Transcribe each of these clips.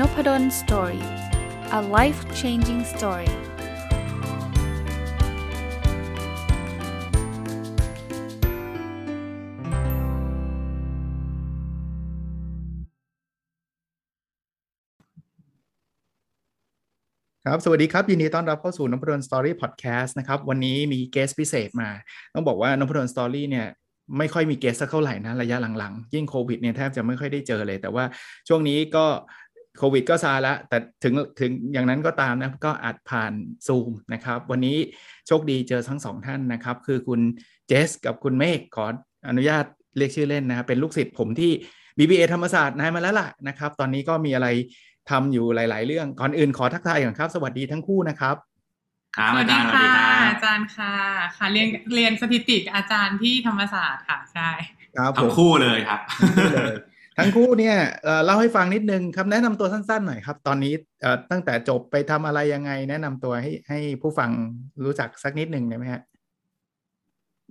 n o p d d o story a life changing story สวัสดีครับ ยินดีต้อนรับเข้าสู่นพดล story podcast นะครับ วันนี้มี guest พิเศษมา ต้องบอกว่านพดล story เนี่ยไม่ค่อยมี guest สักเท่าไหร่นะ ระยะหลังๆ ยิ่งโควิดเนี่ยแทบจะไม่ค่อยได้เจอเลย แต่ว่าช่วงนี้ก็ โควิดก็ซาแล้วแต่ถึงถึงอย่างนั้นก็ตามนะ ก็อาจผ่านซูมนะครับ วันนี้โชคดีเจอทั้งสองท่านนะครับ คือคุณเจสกับคุณเมฆขออนุญาตเรียกชื่อเล่นนะเป็นลูกศิษย์ผมที่ BBA ธรรมศาสตร์นายมาแล้วล่ะนะครับ ตอนนี้ก็มีอะไรทำอยู่หลาย ๆ เรื่อง ก่อนอื่นขอทักทายก่อนครับ สวัสดีทั้งคู่นะครับครับอาจารย์สวัสดีค่ะอาจารย์ค่ะ ค่ะเรียนเรียนสถิติอาจารย์ที่ธรรมศาสตร์ค่ะใช่ครับทั้งคู่เลยครับ ทั้งคู่เนี่ยเล่าให้ฟังนิดนึงครับแนะนำตัวสั้นๆหน่อยครับ ตอนนี้ตั้งแต่จบไปทำอะไรยังไง แนะนำตัวให้ให้ผู้ฟังรู้จักสักนิดนึงได้ไหมฮะ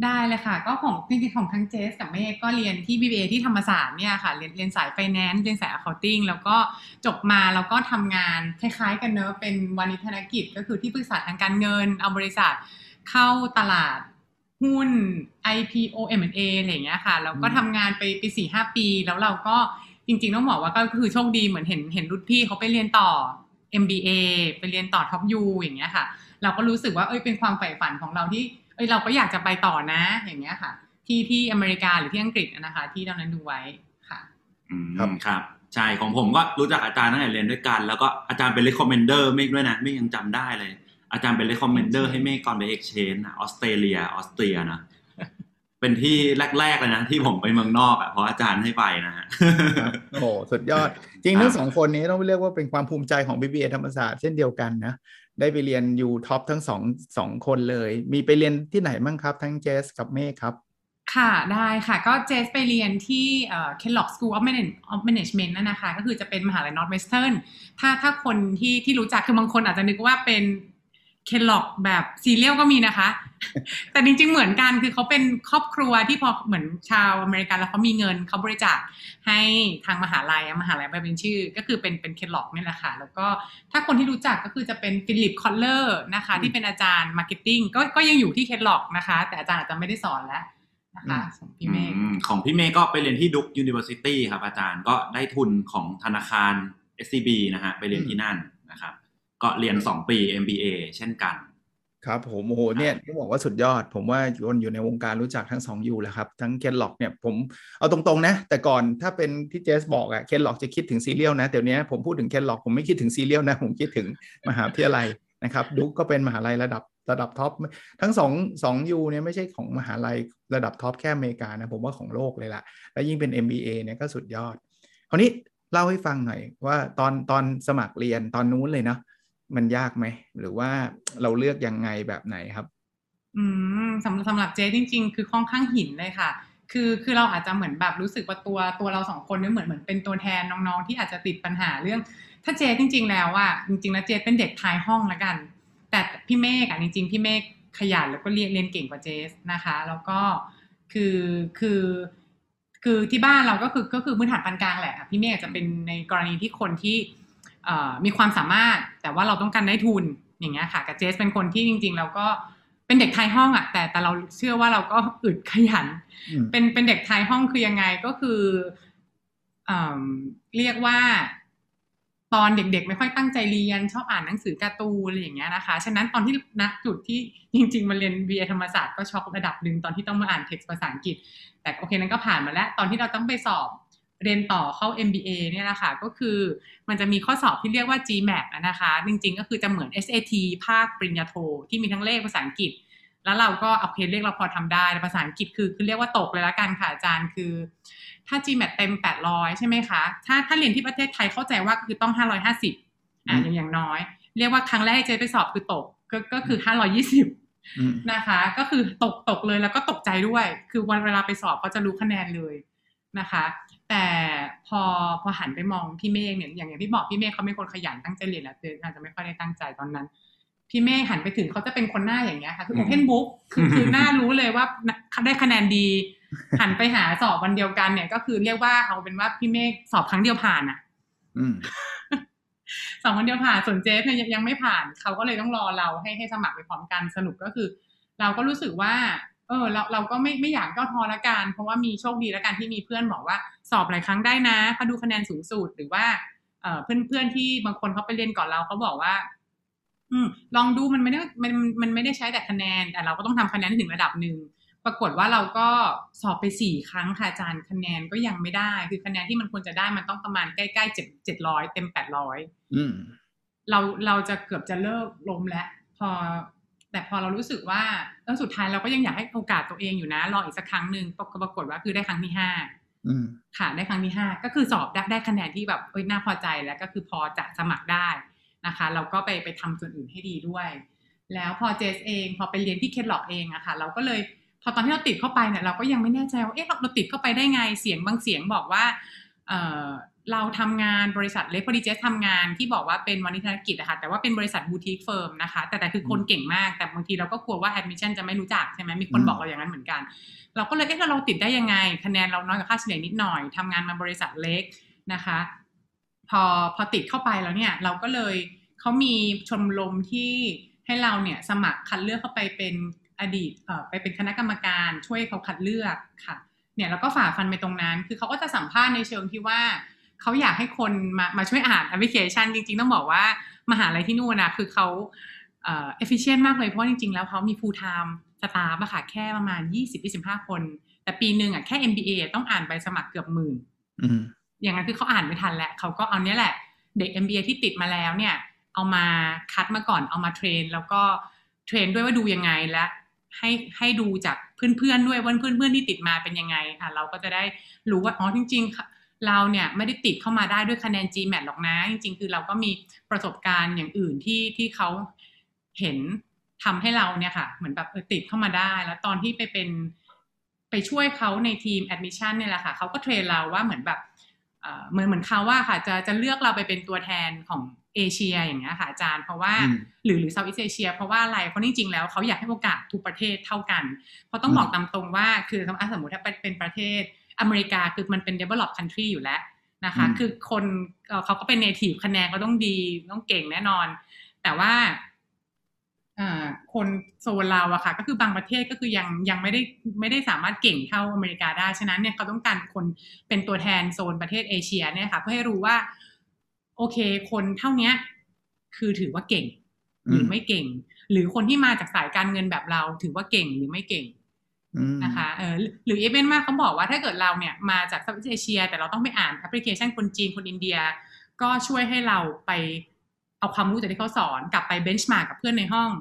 ได้เลยค่ะ ก็ของจริงๆของทั้งเจสกับเมฆก็เรียนที่ BBA ที่ธรรมศาสตร์เนี่ยค่ะ เรียนเรียนสายไฟแนนซ์เรียนสาย accounting แล้วก็จบมาแล้วก็ทำงานคล้ายๆกันเนอะเป็นวาณิชธนกิจก็คือที่ปรึกษาทางการเงิน เอาบริษัทเข้าตลาด หุ้น IPO M&A อะไรอย่างเงี้ยค่ะแล้วก็ทำงานไปไปสี่ห้าปี แล้วเราก็จริงๆต้องบอกว่าก็คือโชคดีเหมือนเห็นเห็นรุ่นพี่เขาไปเรียนต่อ MBA ไปเรียนต่อ top U อย่างเงี้ยค่ะ เราก็รู้สึกว่าเอ้ยเป็นความใฝ่ฝันของเราที่เอ้ยเราก็อยากจะไปต่อนะอย่างเงี้ยค่ะ ที่ที่อเมริกาหรือที่อังกฤษนะคะ ที่ตอนนั้นดูไว้ค่ะครับครับใช่ของผมก็รู้จักอาจารย์ตั้งแต่เรียนด้วยกัน แล้วก็อาจารย์เป็น recommender เมฆด้วยนะเมฆยังจำได้เลย อาจารย์เป็น recommender ให้เมฆก่อนไปเอ็กชแนนออสเตรเลียออสเตรียนะเป็นที่แรกๆเลยนะ ที่ผมไปเมืองนอกอะเพราะอาจารย์ให้ไปนะฮะโอ้สุดยอด จริงทั้งสองคนนี้ต้องเรียกว่าเป็นความภูมิใจของ BBA ธรรมศาสตร์เช่นเดียวกันนะ ได้ไปเรียน U top ทั้งสองสองคนเลย มีไปเรียนที่ไหนบ้างครับ ทั้งเจสกับเมฆครับค่ะ ได้ค่ะก็เจสไปเรียนที่เอ่อ Kellogg School of Management นั่นนะคะ ก็คือจะเป็นมหาลัย Northwestern ถ้าถ้าคนที่ที่รู้จักคือบางคนอาจจะนึกว่าเป็น Kellogg แบบซีเรียลก็มีนะคะ แต่จริง ๆ เหมือนกันคือเขาเป็นครอบครัวที่พอเหมือนชาวอเมริกันแล้วเขามีเงินเขาบริจาคให้ทางมหาลัยมหาลัยไปเป็นชื่อ ก็คือเป็นเป็น Kellogg นี่แหละค่ะ แล้วก็ถ้าคนที่รู้จักก็คือจะเป็น Philip Kotler นะคะ ที่เป็นอาจารย์ marketing ก็ก็ยังอยู่ที่ Kellogg นะคะ แต่อาจารย์อาจจะไม่ได้สอนแล้วนะคะของพี่เมฆของพี่เมฆก็ไปเรียนที่ Duke University ครับอาจารย์ก็ได้ทุนของธนาคาร SCB นะฮะไปเรียนที่นั่นนะครับ ก็เรียน 2 ปี MBA เช่นกัน ครับผมโอ้โหเนี่ยต้องบอกว่าสุดยอด ผมว่าคนอยู่ในวงการรู้จักทั้งสอง U แหละครับ ทั้ง Kellogg เนี่ยผมเอาตรงๆนะ แต่ก่อนถ้าเป็นที่เจสบอกอะ Kellogg จะคิดถึงซีเรียลนะเดี๋ยวนี้ผมพูดถึง Kellogg ผมไม่คิดถึงซีเรียลนะ ผมคิดถึงมหาวิทยาลัยนะครับ Duke ก็เป็นมหาลัยระดับระดับ top ทั้งสองสอง U เนี่ยไม่ใช่ของมหาลัยระดับ top แค่อเมริกานะผมว่าของโลกเลยละแล้วยิ่งเป็น MBA เนี่ยก็สุดยอดคราวนี้เล่าให้ฟังหน่อยว่าตอนตอนสมัครเรียนตอนนู้นเลยเนาะ มันยากไหม หรือว่าเราเลือกยังไงแบบไหนครับ อืมสำหรับสำหรับเจ๊จริง ๆ คือค่อนข้างหินเลยค่ะ คือคือเราอาจจะเหมือนแบบรู้สึกว่าตัวตัวเราสองคนเนี่ยเหมือนเหมือนเป็นตัวแทนน้องๆ ที่อาจจะติดปัญหาเรื่อง ถ้าเจ๊จริง ๆ แล้วอะจริงๆแล้วเจ๊เป็นเด็กท้ายห้องละกัน แต่พี่เมฆอะจริงๆพี่เมฆขยันแล้วก็เรียนเรียนเก่งกว่าเจสนะคะ แล้วก็คือคือคือที่บ้านเราก็คือก็คือพื้นฐานปานกลางแหละพี่เมฆจะเป็นในกรณีที่คนที่ มีความสามารถแต่ว่าเราต้องการได้ทุนอย่างเงี้ยค่ะกับเจสเป็นคนที่จริง ๆ เราก็เป็นเด็กไทยห้องอะ่ะแต่แต่เราเชื่อว่าเราก็อึดขยัน เป็นเป็นเด็กไทยห้องคือยังไงก็คือเอเรียกว่า ตอนเด็กๆ ไม่ค่อยตั้งใจเรียน ชอบอ่านหนังสือการ์ตูนอะไรอย่างเงี้ยนะคะ ฉะนั้นตอนที่ณจุดที่จริง ๆ มาเรียนวีธรรมศาสตร์ก็ช็อกระดับหนึ่งตอนที่ต้องมาอ่านเท็กซ์ภาษาอังกฤษ แต่โอเคนั้นก็ผ่านมาแล้ว ตอนที่เราต้องไปสอบ เรียนต่อเข้า MBA เนี่ยนะคะก็คือมันจะมีข้อสอบที่เรียกว่า GMAT นะคะ จริงๆ ก็คือจะเหมือน SAT ภาคปริญญาโท ที่มีทั้งเลขภาษาอังกฤษ แล้วเราก็โอเคเลขเราพอทำได้ภาษาอังกฤษคือคือเรียกว่าตกเลยละกันค่ะอาจารย์คือ ถ้า GMAT เต็ม 800 ใช่ไหมคะ ถ้าถ้าเรียนที่ประเทศไทยเข้าใจว่าคือต้อง 550อ่าอย่างอย่างน้อย เรียกว่าครั้งแรกเจไปสอบคือตกก็ก็คือ 520นะคะ ก็คือตกตกเลยแล้วก็ตกใจด้วย คือวันเวลาไปสอบเขาจะรู้คะแนนเลยนะคะ แต่พอพอหันไปมองพี่เมฆเนี่ยอย่างอย่างที่บอกพี่เมฆเขาเป็นคนขยันตั้งใจเรียนแล้วเจออาจจะไม่ค่อยได้ตั้งใจตอนนั้น พี่เมฆหันไปถึงเขาจะเป็นคนหน้าอย่างเงี้ยค่ะคือโอเพนบุ๊กคือคือหน้ารู้เลยว่าได้คะแนนดี หันไปหาสอบวันเดียวกันเนี่ย ก็คือเรียกว่าเอาเป็นว่าพี่เมฆสอบครั้งเดียวผ่านอะสองคนเดียวผ่านส่วนเจฟเนี่ยยังไม่ผ่านเขาก็เลยต้องรอเราให้ให้สมัครไปพร้อมกันสรุปก็คือ เราก็รู้สึกว่า เออเราเราก็ไม่ไม่อยากก็ทอละกันเพราะว่ามีโชคดีละกันที่มีเพื่อนบอกว่าสอบหลายครั้งได้นะเขาดูคะแนนสูงสุดหรือว่าเออเพื่อนเพื่อนที่บางคนเขาไปเรียนก่อนเราเขาบอกว่า อืมลองดูมันไม่ได้มันมันไม่ได้ใช้แต่คะแนน แต่เราก็ต้องทำคะแนนให้ถึงระดับหนึ่งปรากฏว่าเราก็สอบไปสี่ครั้งค่ะอาจารย์คะแนนก็ยังไม่ได้ คือคะแนนที่มันควรจะได้มันต้องประมาณใกล้ๆเจ็ดเจ็ดร้อยเต็มแปดร้อยอืมเราเราจะเกือบจะเลิกล้มแล้วพอ แต่พอเรารู้สึกว่าแล้วสุดท้ายเราก็ยังอยากให้โอกาสตัวเองอยู่นะรออีกสักครั้งหนึ่งปรากฏว่าคือได้ครั้งที่ห้าอืมค่ะได้ครั้งที่ห้าก็คือสอบได้ได้คะแนนที่แบบเอ้ยน่าพอใจแล้วก็คือพอจะสมัครได้นะคะเราก็ไปไปทำส่วนอื่นให้ดีด้วย แล้วพอเจสเองพอไปเรียนที่เคทล็อกเองอะค่ะ เราก็เลยพอตอนที่เราติดเข้าไปเนี่ยเราก็ยังไม่แน่ใจว่าเอ๊ะเราเราติดเข้าไปได้ไงเสียงบางเสียงบอกว่าเออ เราทำงานบริษัทเล็กพอดีเจสทำงานที่บอกว่าเป็นวาณิชธนกิจอะค่ะแต่ว่าเป็นบริษัท boutique firm นะคะ แต่แต่คือคนเก่งมากแต่บางทีเราก็กลัวว่า admission จะไม่รู้จักใช่ไหมมีคนบอกเราอย่างนั้นเหมือนกัน เราก็เลยเอ๊ะแล้วเราติดได้ยังไง คะแนนเราน้อยกว่าค่าเฉลี่ยนิดหน่อยทำงานมาบริษัทเล็กนะคะ พอพอติดเข้าไปแล้วเนี่ยเราก็เลยเขามีชมรมที่ให้เราเนี่ยสมัครคัดเลือกเข้าไปเป็นอดีตเอ่อไปเป็นคณะกรรมการช่วยเขาคัดเลือกค่ะเนี่ยเราก็ฝ่าฟันไปตรงนั้น คือเขาก็จะสัมภาษณ์ในเชิงที่ว่า เขาอยากให้คนมามาช่วยอ่านแอปพลิเคชัน จริง ๆ ต้องบอกว่ามหาลัยที่นู่นนะคือเขาเอ่อ efficient มากเลยเพราะจริง ๆ แล้วเขามี full time สตาฟอะค่ะแค่ประมาณ 20-25 คน แต่ปีหนึ่งอะแค่ MBA ต้องอ่านใบสมัครเกือบหมื่นอืมอย่างนั้นคือเขาอ่านไม่ทันแหละเขาก็เอาเนี้ยแหละ เด็ก MBA ที่ติดมาแล้วเนี่ย เอามาคัดมาก่อนเอามาเทรน แล้วก็เทรนด้วยว่าดูยังไงและให้ให้ดูจากเพื่อนๆด้วยว่าเพื่อนๆที่ติดมาเป็นยังไงอะเราก็จะได้รู้ว่าอ๋อจริง ๆ เราเนี่ยไม่ได้ติดเข้ามาได้ด้วยคะแนน GMAT หรอกนะ จริงๆ คือเราก็มีประสบการณ์อย่างอื่นที่ที่เขาเห็นทำให้เราเนี่ยค่ะเหมือนแบบเออติดเข้ามาได้ แล้วตอนที่ไปเป็นไปช่วยเขาในทีม admission เนี่ยแหละค่ะเขาก็เทรนเราว่าเหมือนแบบเอ่อเหมือนเหมือนเขาว่าค่ะจะจะเลือกเราไปเป็นตัวแทนของเอเชียอย่างเงี้ยค่ะอาจารย์เพราะว่าอืมหรือหรือเซาท์อีสเอเชีย เพราะว่าอะไรเพราะจริงๆแล้วเขาอยากให้โอกาสทุกประเทศเท่ากัน เพราะต้องอืมบอกตามตรงว่าคือสมมติสมมติถ้าเป็นประเทศ อเมริกาคือมันเป็น develop country อยู่แล้วนะคะ คือคนเอ่อเขาก็เป็น native คะแนนก็ต้องดีต้องเก่งแน่นอน แต่ว่าอ่าคนโซนเราอะค่ะ ก็คือบางประเทศก็คือยังยังไม่ได้ไม่ได้สามารถเก่งเท่าอเมริกาได้ ฉะนั้นเนี่ยเขาต้องการคนเป็นตัวแทนโซนประเทศเอเชียเนี่ยค่ะ เพื่อให้รู้ว่า โอเค คนเท่าเนี้ยคือถือว่าเก่งหรือไม่เก่ง หรือคนที่มาจากสายการเงินแบบเราถือว่าเก่งหรือไม่เก่งอืม นะคะเออหรือ even more เขาบอกว่าถ้าเกิดเราเนี่ยมาจาก South Asia แต่เราต้องไปอ่านแอปพลิเคชันคนจีนคนอินเดีย ก็ช่วยให้เราไปเอาความรู้จากที่เขาสอนกลับไป benchmark กับเพื่อนในห้อง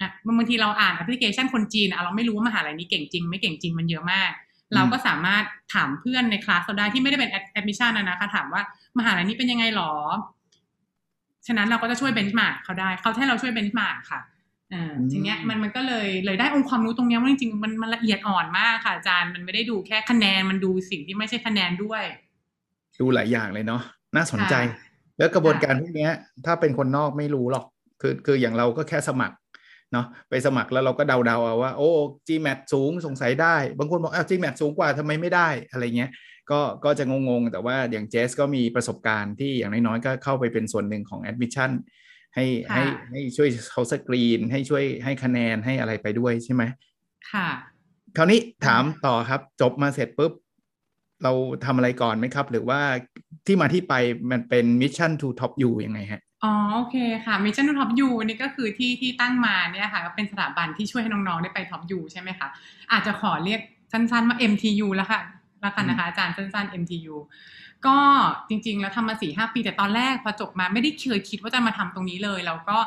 อะบางทีเราอ่านแอปพลิเคชันคนจีนอะเราไม่รู้ว่ามหาลัยนี้เก่งจริง ไม่เก่งจริงมันเยอะมาก เราก็สามารถถามเพื่อนในคลาสเราได้ที่ไม่ได้เป็น admission นะนะคะ ถามว่ามหาลัยนี้เป็นยังไงหรอฉะนั้นเราก็จะช่วย benchmark เขาได้เขาให้เราช่วย benchmark ค่ะเออทีเนี้ยมันมันก็เลยเลยได้องค์ความรู้ตรงเนี้ยว่าจริงๆมันมันละเอียดอ่อนมากค่ะอาจารย์มันไม่ได้ดูแค่คะแนนมันดูสิ่งที่ไม่ใช่คะแนนด้วย ดูหลายอย่างเลยเนาะน่าสนใจค่ะแล้วกระบวนการพวกเนี้ย ถ้าเป็นคนนอกไม่รู้หรอก คือคืออย่างเราก็แค่สมัครเนาะไปสมัครแล้วเราก็เดาๆเอาว่า โอ้ GMAT สูงสงสัยได้ บางคนบอกอ้าว GMAT สูงกว่าทำไมไม่ได้อะไรเงี้ยก็ก็จะงงๆ แต่ว่าอย่างเจสก็มีประสบการณ์ที่อย่างน้อยๆ ก็เข้าไปเป็นส่วนหนึ่งของ admission ให้ค่ะ ให้ให้ช่วยเขาสกรีน ให้ช่วยให้คะแนนให้อะไรไปด้วยใช่ไหมค่ะ คราวนี้ถามต่อครับ จบมาเสร็จปุ๊บ เราทำอะไรก่อนไหมครับ หรือว่าที่มาที่ไปมันเป็น mission to top U ยังไงฮะอ๋อโอเคค่ะ Mission to Top U นี่ก็คือที่ที่ตั้งมาเนี่ยค่ะก็เป็นสถาบันที่ช่วยให้น้องๆได้ไป Top U ใช่ไหมคะอาจจะขอเรียกสั้นๆว่า MTU แล้วค่ะแล้วกันนะคะอาจารย์สั้นๆ MTU ก็จริงๆ แล้วทำมาสี่ห้าปี แต่ตอนแรกพอจบมาไม่ได้เคยคิดว่าจะมาทำตรงนี้เลยแล้วก็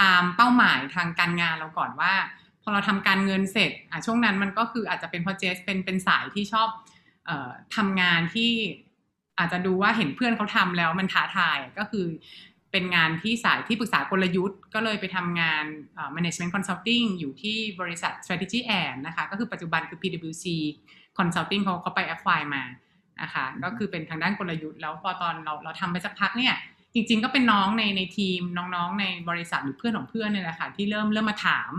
ตามเป้าหมายทางการงานเราก่อนว่า พอเราทำการเงินเสร็จอะช่วงนั้นมันก็คืออาจจะเป็นเพราะเจสเป็นเป็นสายที่ชอบเอ่อทำงานที่อาจจะดูว่าเห็นเพื่อนเขาทำแล้วมันท้าทายก็คือเป็นงานที่สายที่ปรึกษากลยุทธ์ ก็เลยไปทำงาน management consulting อยู่ที่บริษัท strategy and นะคะ ก็คือปัจจุบันคือ PwC consulting เขาเขาไป acquire มา นะคะก็คือเป็นทางด้านกลยุทธ์แล้วพอตอนเราเราทำไปสักพักเนี่ยจริงๆก็เป็นน้องในในทีมน้องๆ ในบริษัทหรือเพื่อนของเพื่อนเนี่ยแหละค่ะที่เริ่มเริ่มมาถาม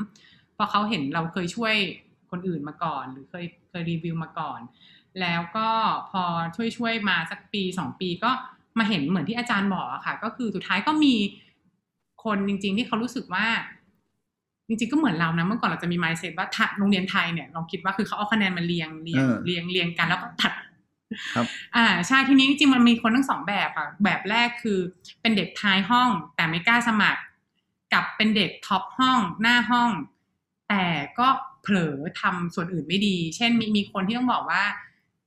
เพราะเขาเห็นเราเคยช่วยคนอื่นมาก่อน หรือเคยเคยรีวิวมาก่อน แล้วก็พอช่วยช่วยๆมาสักปีสองปีก็มาเห็นเหมือนที่อาจารย์บอกอะค่ะ ก็คือสุดท้ายก็มีคนจริง ๆ ที่เขารู้สึกว่า จริงๆก็เหมือนเรานะเมื่อก่อนเราจะมีไมเซ็ตว่าถ้าโรงเรียนไทยเนี่ยเราคิดว่าคือเขาเอาคะแนนมาเรียงเรียงเออเรียงเรียงกัน แล้วก็ตัด ครับ อ่าใช่ทีนี้จริงๆมันมีคนทั้งสองแบบค่ะ แบบแรกคือเป็นเด็กท้ายห้อง แต่ไม่กล้าสมัคร กับเป็นเด็กท็อปห้องหน้าห้อง แต่ก็เผอิญทำส่วนอื่นไม่ดี เช่นมีมีคนที่ต้องบอกว่า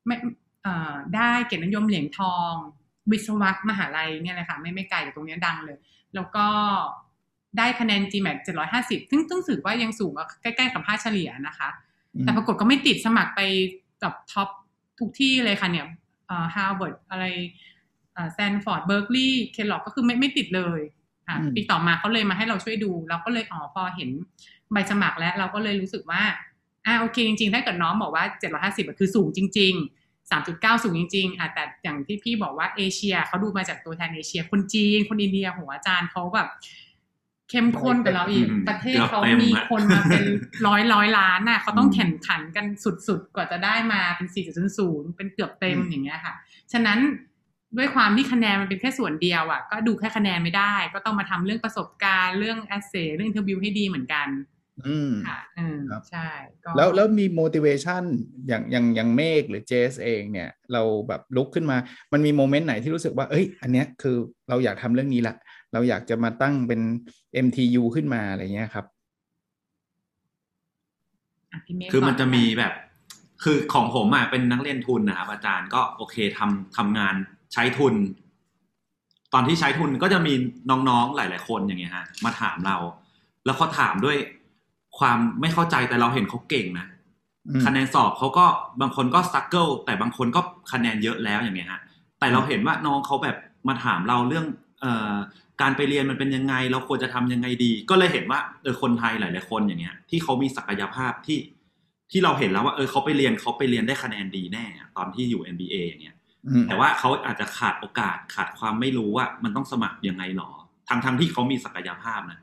ไม่เอ่อได้เกียรตินิยมเหรียญทอง วิศวะมหาลัยเนี่ยแหละค่ะไม่ไม่ไกลจากตรงเนี้ยดังเลย แล้วก็ได้คะแนน GMAT 750 ซึ่งซึ่งถือว่ายังสูงกว่าใกล้ๆกับค่าเฉลี่ยนะคะ แต่ปรากฏก็ไม่ติดสมัครไปกับ Top U ทุกที่เลยค่ะเนี่ยฮาร์วาร์ดอะไรสแตนฟอร์ดเบิร์กลีย์เคลล็อกก็คือไม่ไม่ติดเลยอะอืมปีต่อมาเขาเลยมาให้เราช่วยดู เราก็เลยอ๋อพอเห็นใบสมัครแล้ว เราก็เลยรู้สึกว่าอ่าโอเคจริงๆ ถ้าเกิดน้องบอกว่า 750อะคือสูงจริง ๆ 3.9 สูงจริงๆอะแต่อย่างที่พี่บอกว่าเอเชียเขาดูมาจากตัวแทนเอเชีย คนจีน คนอินเดียโหัวอาจารย์เขาแบบ เข้มข้นกับเราอีกอืมประเทศเขาเกือบเต็มมีอะคนมาเป็นร้อยร้อยล้านน่ะเขาต้องอืมแข่งขันกันสุดๆ กว่าจะได้มาเป็น4.00เป็นเกือบเต็มอืมอย่างเงี้ยค่ะ ฉะนั้นด้วยความที่คะแนนมันเป็นแค่ส่วนเดียวอะ ก็ดูแค่คะแนนไม่ได้ ก็ต้องมาทำเรื่องประสบการณ์เรื่อง a s เซเรื่อง interview ให้ดีเหมือนกัน อืมค่ะเออครับใช่ก็แล้วแล้วมี motivation อย่างอย่างอย่างเมฆหรือเจสเองเนี่ย เราแบบลุกขึ้นมา มันมีโมเมนต์ไหนที่รู้สึกว่า เอ้ย อันเนี้ยคือเราอยากทำเรื่องนี้ละ เราอยากจะมาตั้งเป็น MTU ขึ้นมาอะไรเงี้ยครับอะพี่เมฆคือมันก่จะมีแบบ คือของผมอะเป็นนักเรียนทุนนะครับอาจารย์ก็โอเคทำทำงานใช้ทุน ตอนที่ใช้ทุนก็จะมีน้องๆหลาย ๆ คนอย่างเงี้ยฮะมาถามเรา แล้วเขาถามด้วยความไม่เข้าใจแต่เราเห็นเขาเก่งนะอืมคะแนนสอบเขาก็บางคนก็ส t ั g เกิลแต่บางคนก็คะแนนเยอะแล้วอย่างเงี้ยฮะแต่เราเห็นว่าน้องเขาแบบมาถามเราเรื่องเอ่อ การไปเรียนมันเป็นยังไง เราควรจะทำยังไงดี ก็เลยเห็นว่าเออคนไทยหลาย ๆ คนอย่างเงี้ย ที่เขามีศักยภาพที่ที่เราเห็นแล้วว่าเออเขาไปเรียนเขาไปเรียนได้คะแนนดีแน่อะตอนที่อยู่ MBA อย่างเงี้ยอืมแต่ว่าเขาอาจจะขาดโอกาสขาดความไม่รู้ว่ามันต้องสมัครยังไงหรอทั้งทั้งที่เขามีศักยภาพนะ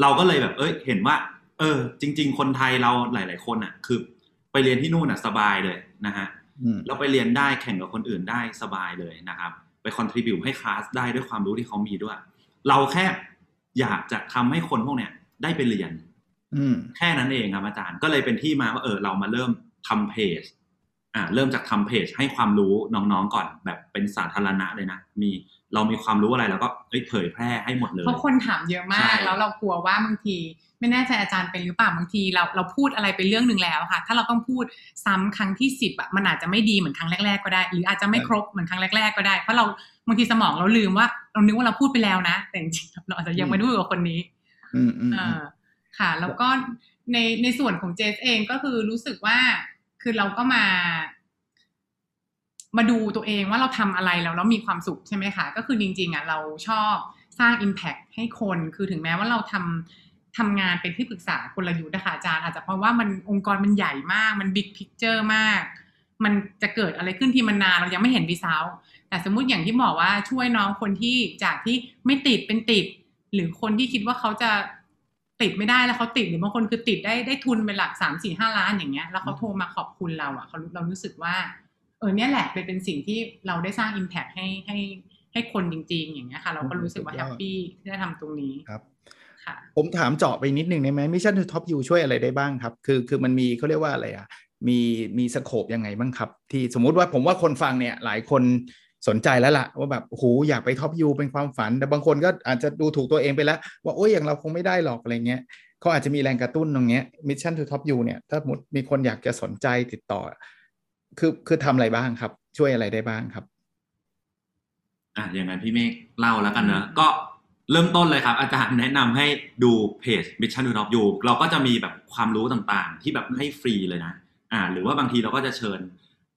เราก็เลยแบบเอ้ยเห็นว่า เออ จริง ๆ คนไทยเราหลาย ๆ คนอะ คือ ไปเรียนที่นู่นอะสบายเลยนะฮะอืมเราไปเรียนได้แข่งกับคนอื่นได้สบายเลยนะครับ ไปคอนทริบิวให้คลาสได้ด้วยความรู้ที่เขามีด้วย เราแค่อยากจะทำให้คนพวกเนี้ยได้ไปเรียน อืมแค่นั้นเองครับอาจารย์ก็เลยเป็นที่มาว่าเออเรามาเริ่มทำเพจอ่าเริ่มจากทำเพจให้ความรู้น้องๆก่อนแบบเป็นสาธารณะเลยนะ มี เรามีความรู้อะไรเราก็เอ้ยเผยแพร่ให้หมดเลยเพราะคนถามเยอะมาใช่กแล้วเรากลัวว่าบางที ไม่แน่ใจอาจารย์เป็นหรือเปล่าบางทีเราเราพูดอะไรไปเรื่องหนึ่งแล้วค่ะ ถ้าเราต้องพูดซ้ำครั้งที่สิบอะมันอาจจะไม่ดีเหมือนครั้งแรก ๆ ก็ได้ หรืออาจจะไม่ครบเหมือนครั้งแรก ๆ ก็ได้ เพราะเราบางทีสมองเราลืมว่าเรานึกว่าเราพูดไปแล้วนะ แต่จริงๆเราอาจจะยังไม่ได้พูดกับคนนี้อืมอืมเออืมอค่ะ แล้วก็ในในส่วนของเจสเองก็คือรู้สึกว่าคือเราก็มา มาดูตัวเองว่าเราทำอะไรแล้วแล้วมีความสุขใช่ไหมคะก็คือจริงๆอะเราชอบสร้าง Impact ให้คนคือถึงแม้ว่าเราทำทำงานเป็นที่ปรึกษากลยุทธ์นะคะอาจารย์อาจจะเพราะว่ามันองค์กรมันใหญ่มากมัน big picture มาก มันจะเกิดอะไรขึ้นที่มันนานเรายังไม่เห็นดีเซลแต่สมมุติอย่างที่บอกว่าช่วยน้องคนที่จากที่ไม่ติดเป็นติด หรือคนที่คิดว่าเขาจะติดไม่ได้แล้วเขาติดหรือบางคนคือติดได้ได้ทุนเป็นหลักสามสี่ห้าล้านอย่างเงี้ยแล้วเขาโทรมาขอบคุณเราอะเขาเรารู้สึกว่า ออเนี่ยแหละเป็นเป็นสิ่งที่เราได้สร้าง Impact ให้ให้ให้คนจริง ๆ อย่างเงี้ยค่ะ เราก็รู้สึกว่า happy ที่ได้ทำตรงนี้ครับค่ะผมถามเจาะไปนิดนึงได้ไหม Mission to Top U ช่วยอะไรได้บ้างครับ คือคือมันมีเขาเรียกว่าอะไรอะมีมี scope ยังไงบ้างครับ ที่สมมุติว่าผมว่าคนฟังเนี่ยหลายคนสนใจแล้วล่ะ ว่าแบบโอ้โหอยากไป Top U เป็นความฝัน แต่บางคนก็อาจจะดูถูกตัวเองไปแล้ว ว่าโอ้ยอย่างเราคงไม่ได้หรอกอะไรเงี้ยเขาอาจจะมีแรงกระตุ้นตรงเนี้ย Mission to Top U เนี่ยถ้าสมมติมีคนอยากจะสนใจติดต่อ คือคือทำอะไรบ้างครับ ช่วยอะไรได้บ้างครับ อะอย่างนั้นพี่เมฆเล่าแล้วกันเนอะก็เริ่มต้นเลยครับ อาจารย์แนะนำให้ดูเพจ Mission to Top You เราก็จะมีแบบความรู้ต่างๆ ที่แบบให้ฟรีเลยนะ อ่า หรือว่าบางทีเราก็จะเชิญ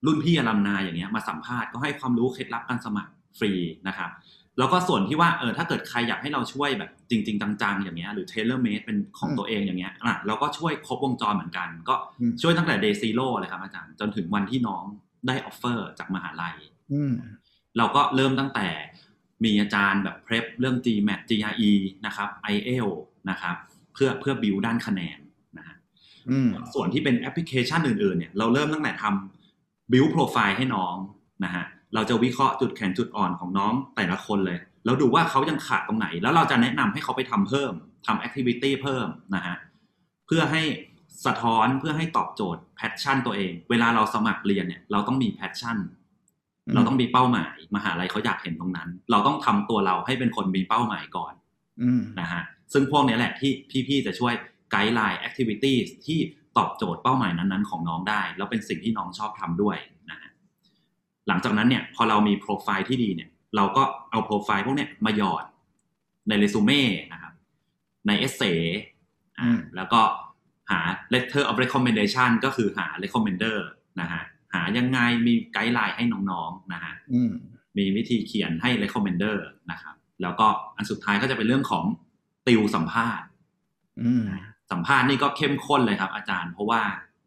รุ่นพี่อลัมนาอย่างเงี้ยมาสัมภาษณ์ก็ให้ความรู้เคล็ดลับการสมัครฟรีนะครับ แล้วก็ส่วนที่ว่าเออถ้าเกิดใครอยากให้เราช่วยแบบจริง ๆ จังๆ อย่างเงี้ยหรือ tailor made เป็นของอืมตัวเองอย่างเงี้ยอะเราก็ช่วยครบวงจรเหมือนกัน ก็อืมช่วยตั้งแต่ day zero เลยครับอาจารย์จนถึงวันที่น้องได้ออฟเฟอร์จากมหาลัยอืมเราก็เริ่มตั้งแต่มีอาจารย์แบบ prep เรื่อง GMAT GRE นะครับ IELTS นะครับ เพื่อเพื่อ build ด้านคะแนนนะฮะอืมส่วนที่เป็นแอปพลิเคชันอื่นๆเนี่ยเราเริ่มตั้งแต่ทำ build profile ให้น้องนะฮะ เราจะวิเคราะห์จุดแข็งจุดอ่อนของน้องแต่ละคนเลย แล้วดูว่าเขายังขาดตรงไหน แล้วเราจะแนะนำให้เขาไปทำเพิ่มทำ activity เพิ่มนะฮะเพื่อให้สะท้อนเพื่อให้ตอบโจทย์ passion ตัวเอง เวลาเราสมัครเรียนเนี่ยเราต้องมี passion เราต้องมีเป้าหมายมหาลัยเขาอยากเห็นตรงนั้น เราต้องทำตัวเราให้เป็นคนมีเป้าหมายก่อนอืมนะฮะซึ่งพวกนี้แหละที่พี่ๆจะช่วย guideline activity ที่ตอบโจทย์เป้าหมายนั้นๆของน้องได้ แล้วเป็นสิ่งที่น้องชอบทำด้วยนะฮะ หลังจากนั้นเนี่ยพอเรามีโปรไฟล์ที่ดีเนี่ยเราก็เอาโปรไฟล์พวกเนี้ยมาหยอดในเรซูเม่นะครับ ใน essay อืมแล้วก็หา letter of recommendation ก็คือหา recommender นะฮะหายังไงมีไกด์ไลน์ให้น้องๆนะฮะอืมมีวิธีเขียนให้ recommender นะครับ แล้วก็อันสุดท้ายก็จะเป็นเรื่องของติวสัมภาษณ์อืมสัมภาษณ์นี่ก็เข้มข้นเลยครับ อาจารย์ เพราะว่า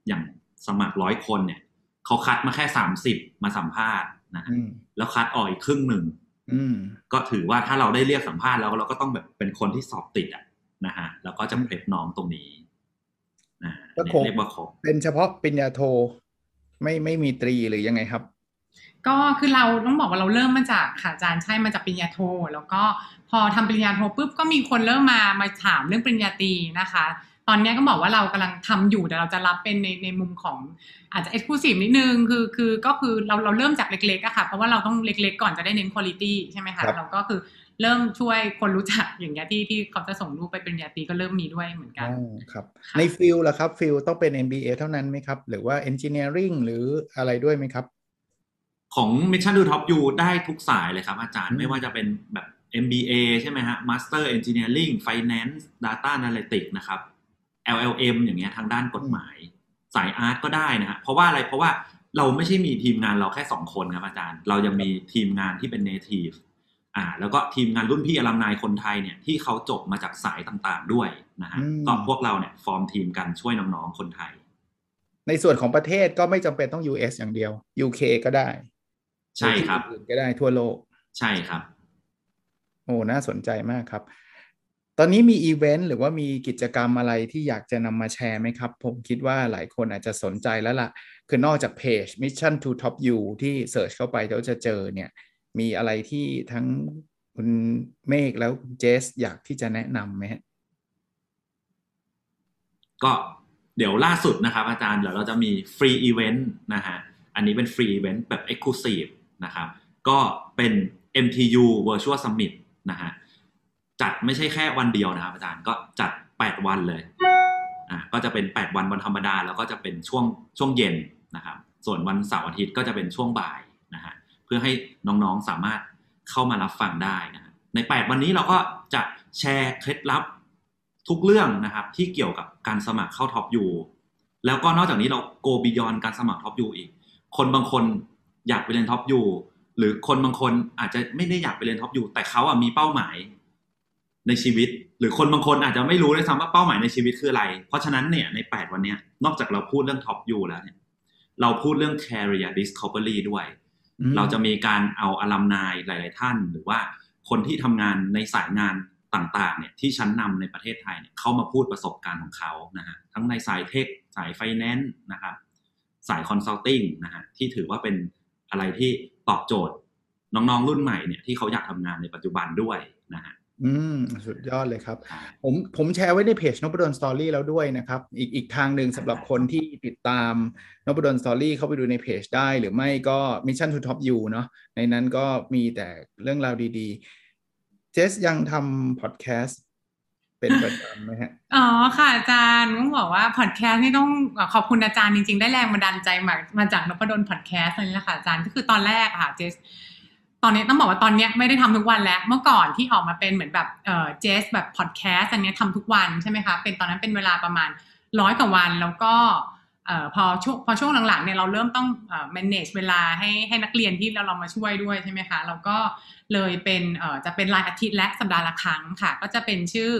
อย่างสมัครร้อยคนเนี่ย เขาคัดมาแค่สามสิบมาสัมภาษณ์นะฮะอืมแล้วคัดออกอีกครึ่งหนึ่งอืมก็ถือว่าถ้าเราได้เรียกสัมภาษณ์แล้วเราก็ต้องแบบเป็นคนที่สอบติดอะนะฮะแล้วก็จะเพลฟน้องตรงนี้นะก็เนี่ยครบเรียกว่าครบเป็นเฉพาะปริญญาโทไม่ไม่มีตรีหรือยังไงครับ ก็คือเราต้องบอกว่าเราเริ่มมาจากค่ะอาจารย์ใช่มาจากปริญญาโท แล้วก็พอทำปริญญาโทปุ๊บก็มีคนเริ่มมามาถามเรื่องปริญญาตรีนะคะ ตอนเนี้ยก็บอกว่าเรากำลังทำอยู่แต่เราจะรับเป็นในในมุมของอาจจะเอ็กซ์คลูซีฟนิดนึงคือคือก็คือเราเราเริ่มจากเล็กๆอะค่ะเพราะว่าเราต้องเล็กๆก่อนจะได้เน้นคุณภาพใช่ไหมครัคะบเราก็คือเริ่มช่วยคนรู้จักอย่างเงี้ยที่ที่เขาจะส่งรูปไปปริญญาตรีก็เริ่มมีด้วยเหมือนกันอ๋อครับค่ะใน field ล่ะครับ field ต้องเป็น MBA เท่านั้นไหมครับ หรือว่า Engineering หรืออะไรด้วยไหมครับ ของ Mission to Top U ได้ทุกสายเลยครับ อาจารย์อืมไม่ว่าจะเป็นแบบ MBA ใช่ไหมฮะ Master Engineering Finance Data Analytics นะครับ LLM อย่างเงี้ยทางด้านกฎหมาย สาย art ก็ได้นะฮะเพราะว่าอะไรเพราะว่าเราไม่ใช่มีทีมงานเราแค่สองคนครับอาจารย์ เรายังมีทีมงานที่เป็น native อ่า แล้วก็ทีมงานรุ่นพี่ alumni คนไทยเนี่ยที่เขาจบมาจากสายต่างๆด้วยนะฮะอืมก็พวกเราเนี่ยฟอร์มทีมกันช่วยน้องๆคนไทย ในส่วนของประเทศก็ไม่จำเป็นต้อง US อย่างเดียว UK ก็ได้ ใช่ครับหอที่อื่นก็ได้ทั่วโลก ใช่ครับ โอ้น่าสนใจมากครับ ตอนนี้มีอีเวนต์หรือว่ามีกิจกรรมอะไรที่อยากจะนำมาแชร์ไหมครับ ผมคิดว่าหลายคนอาจจะสนใจแล้วล่ะ คือนอกจากเพจ Mission to Top U ที่เสิร์ชเข้าไปแล้วจะเจอเนี่ย มีอะไรที่ทั้งคุณเมฆแล้วคุณเจสอยากที่จะแนะนำไหมก็เดี๋ยวล่าสุดนะครับ อาจารย์เดี๋ยวเราจะมี free event นะฮะ อันนี้เป็น free event แบบ Exclusive นะครับ ก็เป็น MTU Virtual Summit นะฮะ จัดไม่ใช่แค่วันเดียวนะครับอาจารย์ก็จัด 8 วันเลยอ่าก็จะเป็น 8 วันวันธรรมดาแล้วก็จะเป็นช่วงช่วงเย็นนะครับ ส่วนวันเสาร์อาทิตย์ก็จะเป็นช่วงบ่ายนะฮะเพื่อให้น้องๆสามารถเข้ามารับฟังได้นะฮะใน 8 วันนี้เราก็จะแชร์เคล็ดลับทุกเรื่องนะครับ ที่เกี่ยวกับการสมัครเข้า Top U แล้วก็นอกจากนี้เรา go beyond การสมัคร Top U อีก คนบางคนอยากไปเรียน Top U หรือคนบางคนอาจจะไม่ได้อยากไปเรียน Top U แต่เขาอะมีเป้าหมาย ในชีวิต หรือคนบางคนอาจจะไม่รู้ด้วยซ้ำว่าเป้าหมายในชีวิตคืออะไร เพราะฉะนั้นเนี่ยใน 8 วันเนี้ยนอกจากเราพูดเรื่อง Top U แล้วเนี่ยเราพูดเรื่อง career discovery ด้วยอืมเราจะมีการเอา alumni หลาย ๆ ท่าน หรือว่าคนที่ทำงานในสายงานต่างๆเนี่ยที่ชั้นนำในประเทศไทยเนี่ยเข้ามาพูดประสบการณ์ของเขานะฮะทั้งในสาย tech สายไฟแนนซ์นะครับสาย consulting นะฮะที่ถือว่าเป็นอะไรที่ตอบโจทย์น้องๆรุ่นใหม่เนี่ยที่เขาอยากทำงานในปัจจุบันด้วยนะฮะ อืม สุดยอดเลยครับ ผมผมแชร์ไว้ในเพจนนพดล Story แล้วด้วยนะครับ อีกอีกทางหนึ่งสำหรับคนที่ติดตามนพดล Story เข้าไปดูในเพจได้ หรือไม่ก็ Mission to Top U เนาะในนั้นก็มีแต่เรื่องราวดีๆ เจสยังทำพอดแคสต์เป็นประจำไหมฮะ อ๋อค่ะอาจารย์ต้องบอกว่าพอดแคสต์นี่ต้องขอบคุณอาจารย์จริงๆ ได้แรงบันดาลใจมามาจากนพดลพอดแคสต์นี่แหละค่ะอาจารย์ก็คือตอนแรกอะค่ะเจส ตอนนี้ต้องบอกว่าตอนเนี้ยไม่ได้ทำทุกวันแล้ว เมื่อก่อนที่ออกมาเป็นเหมือนแบบเออเจสแบบพอดแคสต์อันนี้ยทำทุกวันใช่ไหมคะเป็นตอนนั้นเป็นเวลาประมาณร้อยกว่าวันแล้วก็เออพอช่วงพอช่วงหลังๆเนี่ยเราเริ่มต้องเอ่อ manage เวลาให้ให้นักเรียนที่เราเรามาช่วยด้วยใช่ไหมคะแล้วก็เลยเป็นเอ่อจะเป็นรายอาทิตย์และสัปดาห์ละครั้งค่ะ ก็จะเป็นชื่อ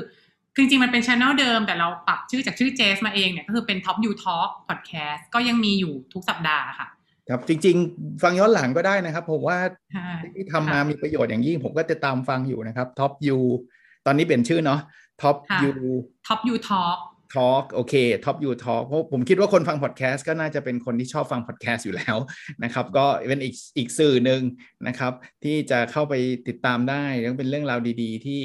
คือจริงๆมันเป็นช anel เดิม แต่เราปรับชื่อจากชื่อเจสมาเองเนี่ยก็คือเป็น Top You Talk Podcast ก็ยังมีอยู่ทุกสัปดาห์ค่ะ ครับจริง ๆ ฟังย้อนหลังก็ได้นะครับผมว่าค่ะที่ทำมามีประโยชน์อย่างยิ่งผมก็จะตามฟังอยู่นะครับ Top U ตอนนี้เปลี่ยนชื่อเนาะ Top ค่ะ U Top U Talk Talk โอเค Top U Talk เพราะผมคิดว่าคนฟังพอดแคสต์ก็น่าจะเป็นคนที่ชอบฟังพอดแคสต์อยู่แล้วนะครับ ก็เป็นอีกอีกสื่อหนึ่งนะครับ ที่จะเข้าไปติดตามได้แล้วเป็นเรื่องราวดี ๆ ที่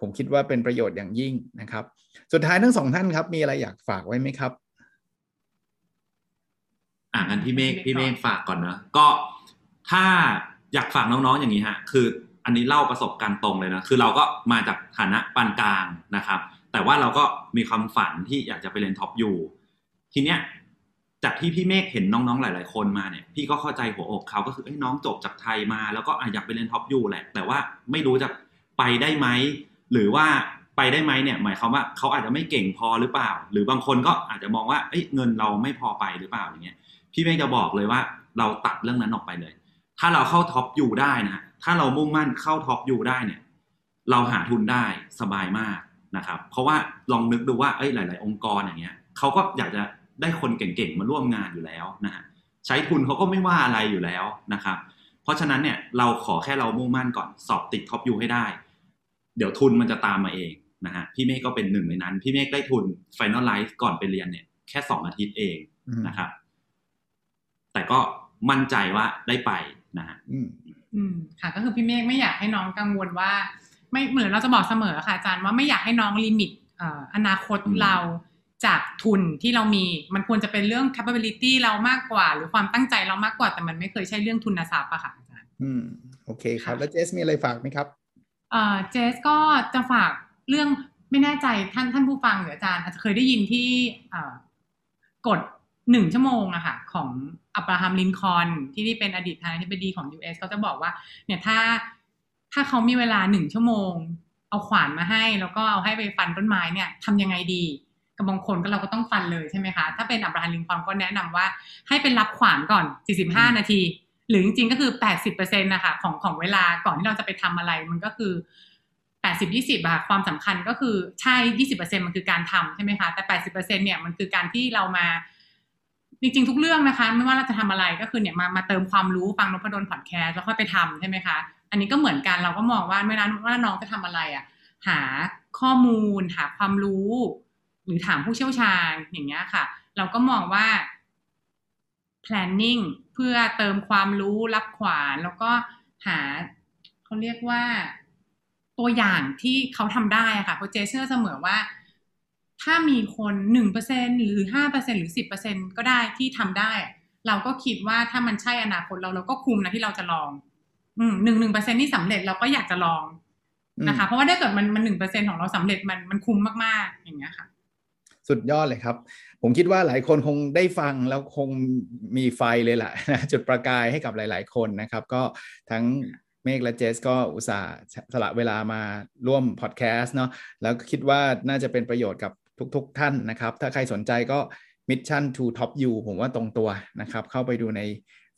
ผมคิดว่าเป็นประโยชน์อย่างยิ่งนะครับ สุดท้ายทั้งสองท่านครับ มีอะไรอยากฝากไว้ไหมครับ อ่างั้นพี่เมฆพี่เมฆฝากก่อนนะก็ถ้าอยากฝากน้องๆอย่างนี้ฮะ คืออันนี้เล่าประสบการณ์ตรงเลยนะคือเราก็มาจากฐานะปานกลางนะครับ แต่ว่าเราก็มีความฝันที่อยากจะไปเรียน top U ทีเนี้ยจากที่พี่เมฆเห็นน้องๆหลาย ๆ คนมาเนี่ยพี่ก็เข้าใจหัวอกเขาก็คือไอ้น้องจบจากไทยมาแล้วก็อยากไปเรียน top U แหละ แต่ว่าไม่รู้จะไปได้ไหมหรือว่าไปได้ไหมเนี่ยหมายความว่าเขาอาจจะไม่เก่งพอหรือเปล่า หรือบางคนก็อาจจะมองว่าเอ้ยเงินเราไม่พอไปหรือเปล่าอย่างเงี้ย พี่เมฆจะบอกเลยว่า เราตัดเรื่องนั้นออกไปเลย ถ้าเราเข้า top U ได้นะถ้าเรามุ่งมั่นเข้า top U ได้เนี่ย เราหาทุนได้สบายมากนะครับ เพราะว่าลองนึกดูว่าเอ้ยหลาย ๆ องค์กรอย่างเงี้ยเขาก็อยากจะได้คนเก่ง ๆ มาร่วมงานอยู่แล้วนะฮะใช้ทุนเขาก็ไม่ว่าอะไรอยู่แล้วนะครับ เพราะฉะนั้นเนี่ยเราขอแค่เรามุ่งมั่นก่อนสอบติด top U ให้ได้ เดี๋ยวทุนมันจะตามมาเองนะฮะพี่เมฆก็เป็นหนึ่งในนั้น พี่เมฆได้ทุน Finalize ก่อนไปเรียนเนี่ยแค่สองอาทิตย์เองนะครับ แต่ก็มั่นใจว่าได้ไปนะฮะอืมอืมค่ะ ก็คือพี่เมฆไม่อยากให้น้องกังวลว่า ไม่เหมือนเราจะบอกเสมอค่ะอาจารย์ว่าไม่อยากให้น้องลิมิตเอ่ออนาคตอืมเราจากทุนที่เรามี มันควรจะเป็นเรื่อง capability เรามากกว่า หรือความตั้งใจเรามากกว่า แต่มันไม่เคยใช่เรื่องทุนทรัพย์อะค่ะอาจารย์อืมโอเคครับ แล้วเจสมีอะไรฝากไหมครับเอ่อเจสก็จะฝากเรื่องไม่แน่ใจท่านท่านผู้ฟังหรืออาจารย์ อาจจะเคยได้ยินที่เอ่อกฎหนึ่งชั่วโมงอะค่ะของอับราฮัมลินคอนที่ที่เป็นอดีตประธานาธิบดีของ US เขาจะบอกว่า เนี่ยถ้าถ้าเขามีเวลาหนึ่งชั่วโมง เอาขวานมาให้ แล้วก็เอาให้ไปฟันต้นไม้เนี่ยทำยังไงดีกับบางคนก็เราก็ต้องฟันเลยใช่ไหมคะ ถ้าเป็นอับราฮัมลินคอนก็แนะนำว่า ให้เป็นรับขวานก่อน 45 นาที หรือจริงๆก็คือ 80%นะคะของของเวลาก่อนที่เราจะไปทำอะไรมันก็คือ80 20อะค่ะความสำคัญก็คือใช่20%มันคือการทำใช่ไหมคะแต่80%เนี่ยมันคือการที่เรามา จริงๆทุกเรื่องนะคะ ไม่ว่าเราจะทำอะไรก็คือเนี่ยมามาเติมความรู้ฟังนพดลพอดแคสต์แล้วค่อยไปทำใช่ไหมคะอันนี้ก็เหมือนกันเราก็มองว่าเวลาว่าน้องจะทำอะไรอะหาข้อมูล หาความรู้ หรือถามผู้เชี่ยวชาญอย่างเงี้ยค่ะ เราก็มองว่า planning เพื่อเติมความรู้รับขวานแล้วก็หาเขาเรียกว่าตัวอย่างที่เขาทำได้ค่ะเพราะเจเชื่อเสมอว่า ถ้ามีคนหนึ่งเปอร์เซ็นหรือห้าเปอร์เซ็นหรือสิบเปอร์เซ็นก็ได้ที่ทำได้ เราก็คิดว่าถ้ามันใช่อนาคตเราเราก็คุมนะที่เราจะลองอืมหนึ่งหนึ่งเปอร์เซ็นที่สำเร็จเราก็อยากจะลองนะคะ เพราะว่าถ้าเกิดมันมันหนึ่งเปอร์เซ็นของเราสำเร็จมันมันคุ้มมากๆ อย่างเงี้ยค่ะ สุดยอดเลยครับ ผมคิดว่าหลายคนคงได้ฟังแล้วคงมีไฟเลยแหละจุดประกายให้กับหลาย ๆ คนนะครับ ก็ทั้งเมฆและเจสก็อุตส่าห์สละเวลามาร่วมพอดแคสต์เนาะแล้วคิดว่าน่าจะเป็นประโยชน์กับ ทุกๆท่านนะครับ ถ้าใครสนใจก็ Mission to Top You ผมว่าตรงตัวนะครับ เข้าไปดูใน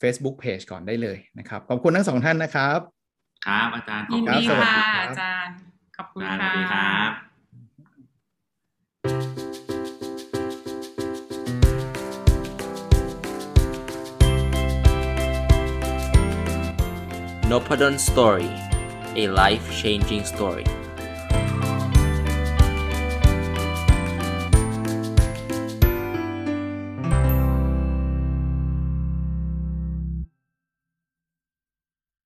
Facebook Page ก่อนได้เลยนะครับ ขอบคุณทั้งสองท่านนะครับ ครับ อาจารย์ขอบยินคุณดีสวัสค่ะดีครับ อาจารย์ ขอบคุณสวัค่ะสดีครับ n o p a d o n Story a life changing story